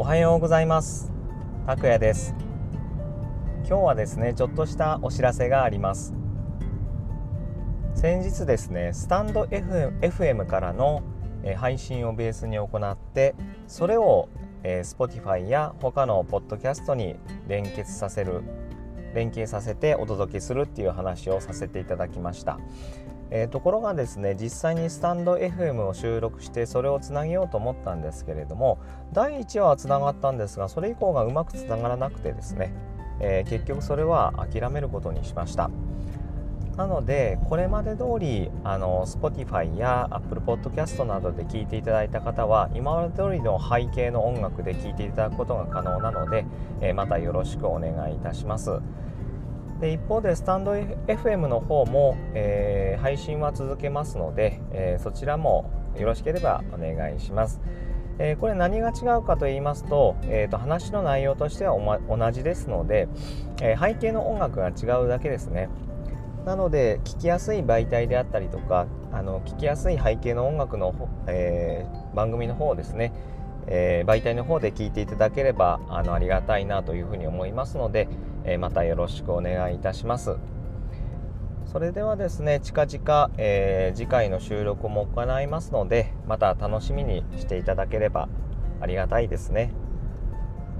おはようございます。拓也です。今日はですねちょっとしたお知らせがあります。先日ですねスタンド FM からの配信をベースに行ってそれを Spotify や他のポッドキャストに連結させる連携させてお届けするっていう話をさせていただきました、えー、ところがですね実際にスタンド FM を収録してそれをつなげようと思ったんですけれども第1話はつながったんですがそれ以降がうまくつながらなくてですね、えー、結局それは諦めることにしました。なのでこれまで通りあの Spotify や Apple Podcast などで聴いていただいた方は今まで通りの背景の音楽で聴いていただくことが可能なので、えー、またよろしくお願いいたします。で一方でスタンド FM の方も、えー、配信は続けますので、えー、そちらもよろしければお願いします。えー、これ何が違うかと言いますと,、えーと、話の内容としては、ま、同じですので、え、背景の音楽が違うだけですね。なので聞きやすい媒体であったりとかあの聞きやすい背景の音楽の、え、番組の方ですね、えー、媒体の方で聞いていただければあのありがたいなというふうに思いますので、えー、またよろしくお願いいたします。それではですね近々、え次回の収録も行いますのでまた楽しみにしていただければありがたいですね、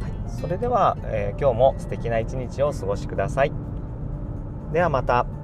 はい、それでは、え今日も素敵な一日をお過ごしください。ではまた。